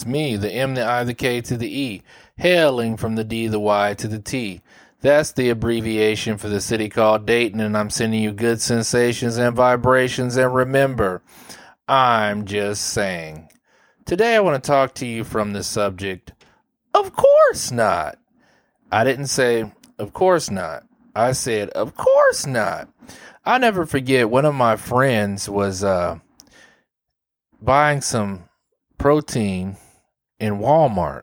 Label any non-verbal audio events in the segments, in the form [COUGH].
It's me, the M, the I, the K to the E, hailing from the D, the Y to the T. That's the abbreviation for the city called Dayton, and I'm sending you good sensations and vibrations. And remember, I'm just saying. Today, I want to talk to you from the subject, of course not. I didn't say, of course not. I said, of course not. I never forget one of my friends was uh, buying some protein in Walmart.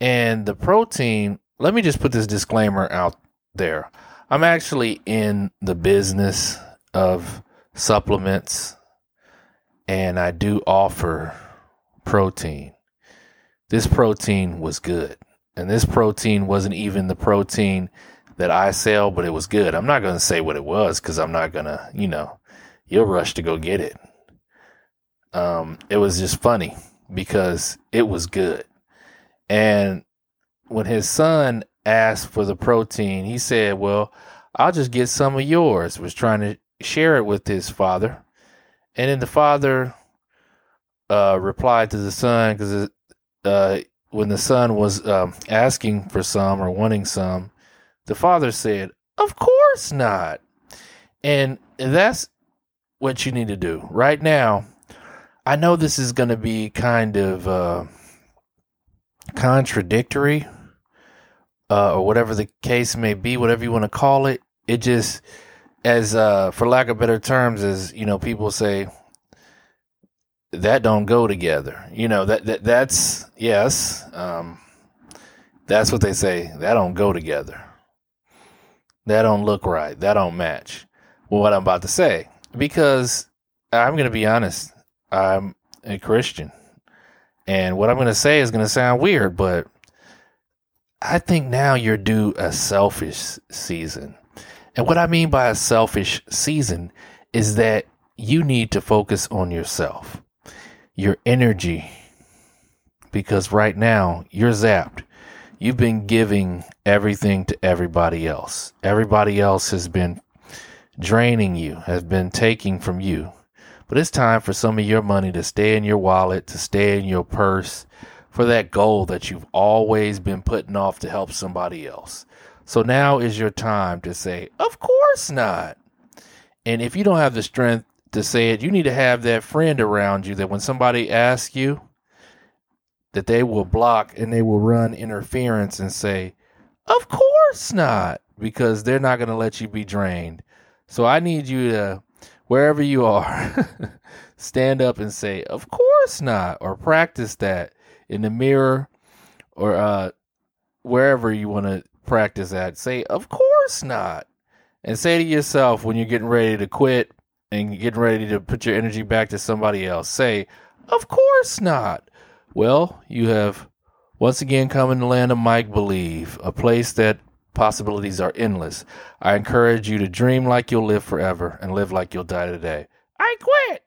And the protein, let me just put this disclaimer out there. I'm actually in the business of supplements and I do offer protein. This protein was good. And this protein wasn't even the protein that I sell, but it was good. I'm not going to say what it was because I'm not going to, you know, you'll rush to go get it. Um, it was just funny because it was good. And when his son asked for the protein, he said, Well, I'll just get some of yours, was trying to share it with his father. And then the father uh, replied to the son because uh, when the son was um, asking for some or wanting some, the father said, Of course not. And that's what you need to do right now. I know this is going to be kind of uh, contradictory, uh, or whatever the case may be, whatever you want to call it. It just, as uh, for lack of better terms, as you know, people say that don't go together. You know that that that's yes, um, that's what they say. That don't go together. That don't look right. That don't match. Well, what I'm about to say, because I'm going to be honest. I'm a Christian. And what I'm going to say is going to sound weird, but I think now you're due a selfish season. And what I mean by a selfish season is that you need to focus on yourself, your energy, because right now you're zapped. You've been giving everything to everybody else. Everybody else has been draining you, has been taking from you. But it's time for some of your money to stay in your wallet, to stay in your purse for that goal that you've always been putting off to help somebody else. So now is your time to say, Of course not. And if you don't have the strength to say it, you need to have that friend around you that when somebody asks you, that they will block and they will run interference and say, Of course not, because they're not going to let you be drained. So I need you to wherever you are, [LAUGHS] stand up and say, Of course not, or practice that in the mirror or uh, wherever you want to practice that. Say, Of course not. And say to yourself when you're getting ready to quit and getting ready to put your energy back to somebody else, say, Of course not. Well, you have once again come in the land of Mike Believe, a place that Possibilities are endless. I encourage you to dream like you'll live forever and live like you'll die today. I quit.